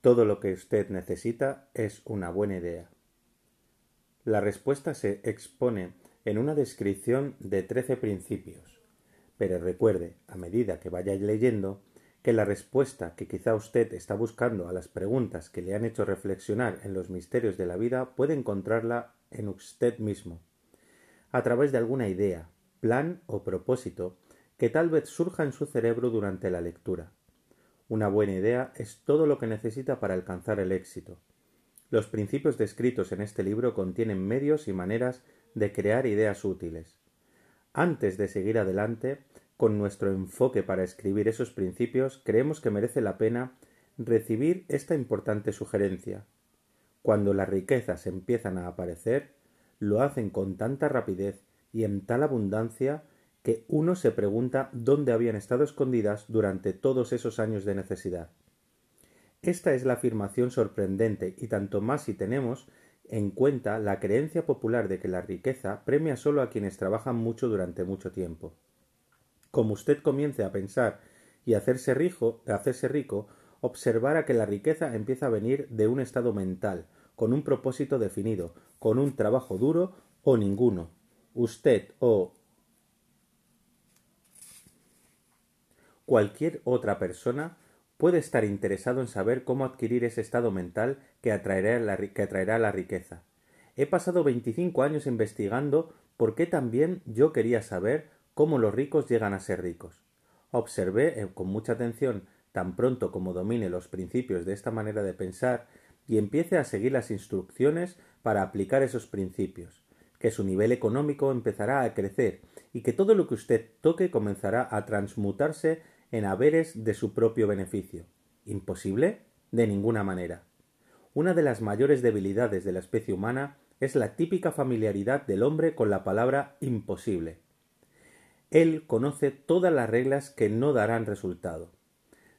Todo lo que usted necesita es una buena idea. La respuesta se expone en una descripción de trece principios. Pero recuerde, a medida que vaya leyendo, que la respuesta que quizá usted está buscando a las preguntas que le han hecho reflexionar en los misterios de la vida puede encontrarla en usted mismo, a través de alguna idea, plan o propósito que tal vez surja en su cerebro durante la lectura. Una buena idea es todo lo que necesita para alcanzar el éxito. Los principios descritos en este libro contienen medios y maneras de crear ideas útiles. Antes de seguir adelante, con nuestro enfoque para escribir esos principios, creemos que merece la pena recibir esta importante sugerencia. Cuando las riquezas empiezan a aparecer, lo hacen con tanta rapidez y en tal abundancia que uno se pregunta dónde habían estado escondidas durante todos esos años de necesidad. Esta es la afirmación sorprendente y tanto más si tenemos en cuenta la creencia popular de que la riqueza premia solo a quienes trabajan mucho durante mucho tiempo. Como usted comience a pensar y hacerse rico, hacerse rico, observará que la riqueza empieza a venir de un estado mental, con un propósito definido, con un trabajo duro o ninguno. Usted o Cualquier otra persona puede estar interesado en saber cómo adquirir ese estado mental que atraerá la, que atraerá la riqueza. He pasado veinticinco años investigando por qué también yo quería saber cómo los ricos llegan a ser ricos. Observé eh, con mucha atención tan pronto como domine los principios de esta manera de pensar y empiece a seguir las instrucciones para aplicar esos principios, que su nivel económico empezará a crecer y que todo lo que usted toque comenzará a transmutarse en haberes de su propio beneficio. ¿Imposible? De ninguna manera. Una de las mayores debilidades de la especie humana es la típica familiaridad del hombre con la palabra imposible. Él conoce todas las reglas que no darán resultado.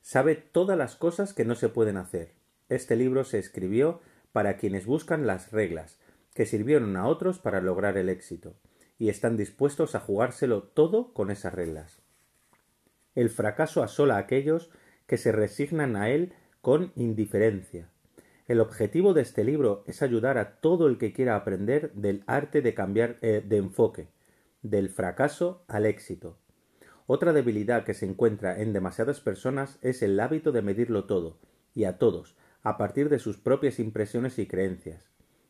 Sabe todas las cosas que no se pueden hacer. Este libro se escribió para quienes buscan las reglas, que sirvieron a otros para lograr el éxito, y están dispuestos a jugárselo todo con esas reglas. El fracaso asola a aquellos que se resignan a él con indiferencia. El objetivo de este libro es ayudar a todo el que quiera aprender del arte de cambiar eh, de enfoque, del fracaso al éxito. Otra debilidad que se encuentra en demasiadas personas es el hábito de medirlo todo, y a todos, a partir de sus propias impresiones y creencias.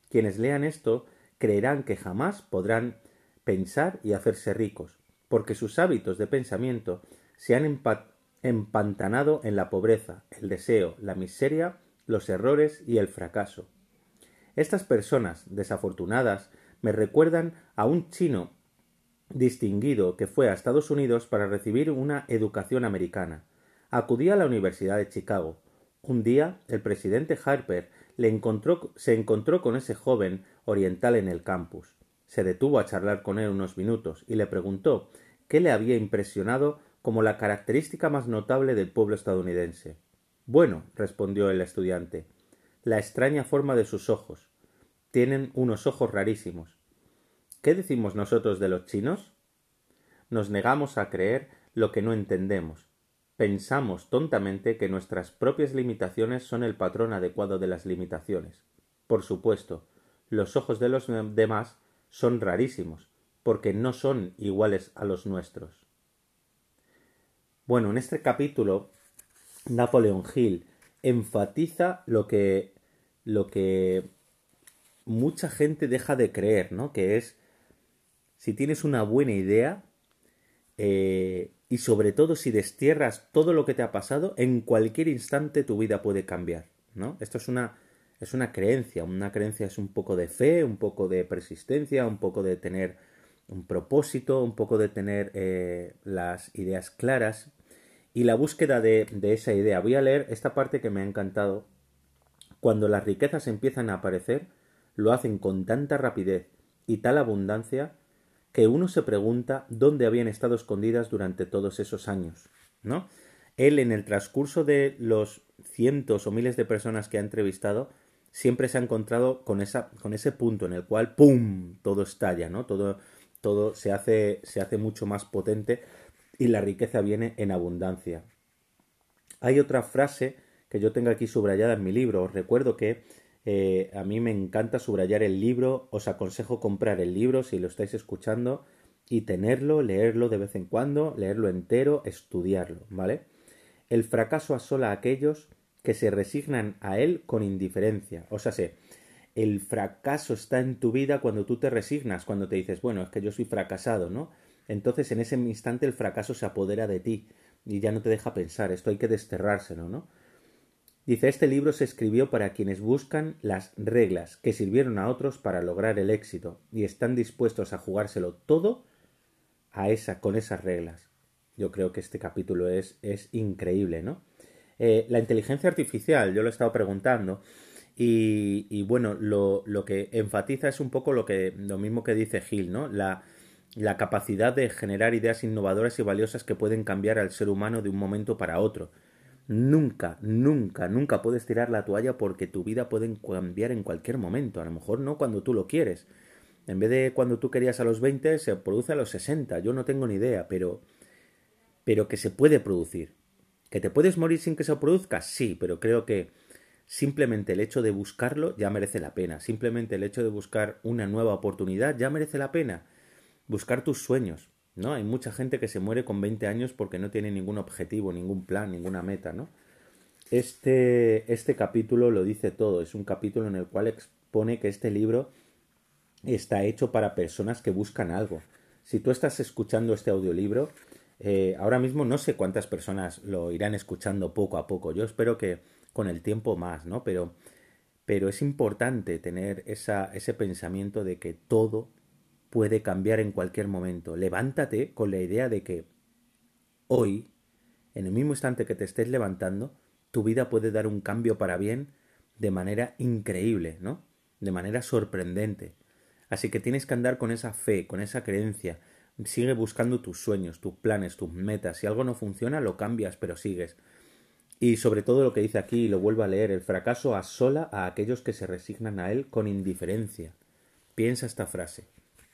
Quienes lean esto creerán que jamás podrán pensar y hacerse ricos, porque sus hábitos de pensamiento se han empantanado en la pobreza, el deseo, la miseria, los errores y el fracaso. Estas personas desafortunadas me recuerdan a un chino distinguido que fue a Estados Unidos para recibir una educación americana. Acudía a la Universidad de Chicago. Un día el presidente Harper se encontró con ese joven oriental en el campus. Se detuvo a charlar con él unos minutos y le preguntó qué le había impresionado como la característica más notable del pueblo estadounidense. Bueno, respondió el estudiante, la extraña forma de sus ojos. Tienen unos ojos rarísimos. ¿Qué decimos nosotros de los chinos? Nos negamos a creer lo que no entendemos. Pensamos tontamente que nuestras propias limitaciones son el patrón adecuado de las limitaciones. Por supuesto, los ojos de los demás son rarísimos, porque no son iguales a los nuestros. Bueno, en este capítulo, Napoleon Hill enfatiza lo que, lo que mucha gente deja de creer, ¿no? Que es, si tienes una buena idea, eh, y sobre todo si destierras todo lo que te ha pasado, en cualquier instante tu vida puede cambiar, ¿no? Esto es una, es una creencia, una creencia es un poco de fe, un poco de persistencia, un poco de tener un propósito, un poco de tener eh, las ideas claras y la búsqueda de, esa idea. Voy a leer esta parte que me ha encantado. Cuando las riquezas empiezan a aparecer, lo hacen con tanta rapidez y tal abundancia que uno se pregunta dónde habían estado escondidas durante todos esos años, ¿no? Él en el transcurso de los cientos o miles de personas que ha entrevistado siempre se ha encontrado con esa con ese punto en el cual pum todo estalla, ¿no? Todo todo se hace se hace mucho más potente y la riqueza viene en abundancia. Hay otra frase que yo tenga aquí subrayada en mi libro. Os recuerdo que eh, a mí me encanta subrayar el libro, os aconsejo comprar el libro si lo estáis escuchando y tenerlo, leerlo de vez en cuando, leerlo entero, estudiarlo, ¿vale? El fracaso asola a aquellos que se resignan a él con indiferencia. O sea, sé, el fracaso está en tu vida cuando tú te resignas, cuando te dices, bueno, es que yo soy fracasado, ¿no? Entonces en ese instante el fracaso se apodera de ti y ya no te deja pensar, esto hay que desterrárselo, ¿no? Dice, este libro se escribió para quienes buscan las reglas que sirvieron a otros para lograr el éxito y están dispuestos a jugárselo todo a esa, con esas reglas. Yo creo que este capítulo es, es increíble, ¿no? Eh, la inteligencia artificial, yo lo he estado preguntando, y, bueno, lo, lo, que enfatiza es un poco lo, que, lo mismo que dice Gil, ¿no? La, la capacidad de generar ideas innovadoras y valiosas que pueden cambiar al ser humano de un momento para otro. Nunca, nunca, nunca puedes tirar la toalla porque tu vida puede cambiar en cualquier momento. A lo mejor no cuando tú lo quieres. En vez de cuando tú querías a los 20, se produce a los 60. Yo no tengo ni idea, pero. Pero que se puede producir. ¿Que te puedes morir sin que se produzca? Sí, pero creo que simplemente el hecho de buscarlo ya merece la pena. Simplemente el hecho de buscar una nueva oportunidad ya merece la pena. Buscar tus sueños. ¿no? Hay mucha gente que se muere con 20 años porque no tiene ningún objetivo, ningún plan, ninguna meta, ¿no? Este, este capítulo lo dice todo, es un capítulo en el cual expone que este libro está hecho para personas que buscan algo. Si tú estás escuchando este audiolibro, eh, ahora mismo no sé cuántas personas lo irán escuchando poco a poco. Yo espero que con el tiempo más, ¿no? Pero, pero es importante tener esa, ese pensamiento de que todo puede cambiar en cualquier momento. Levántate con la idea de que hoy, en el mismo instante que te estés levantando, tu vida puede dar un cambio para bien de manera increíble, ¿no? De manera sorprendente. Así que tienes que andar con esa fe, con esa creencia. Sigue buscando tus sueños, tus planes, tus metas. Si algo no funciona, lo cambias, pero sigues. Y sobre todo lo que dice aquí, y lo vuelvo a leer, el fracaso asola a aquellos que se resignan a él con indiferencia. Piensa esta frase.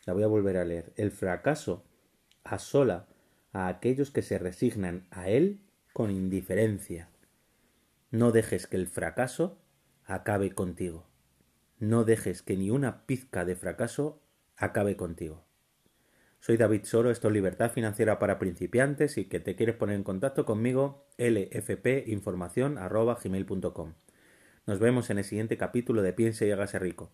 La voy a volver a leer. El fracaso asola a aquellos que se resignan a él con indiferencia. No dejes que el fracaso acabe contigo. No dejes que ni una pizca de fracaso acabe contigo. Soy David Soro, esto es Libertad Financiera para Principiantes y que te quieres poner en contacto conmigo, lfpinformación.gmail.com. Nos vemos en el siguiente capítulo de Piense y hágase rico.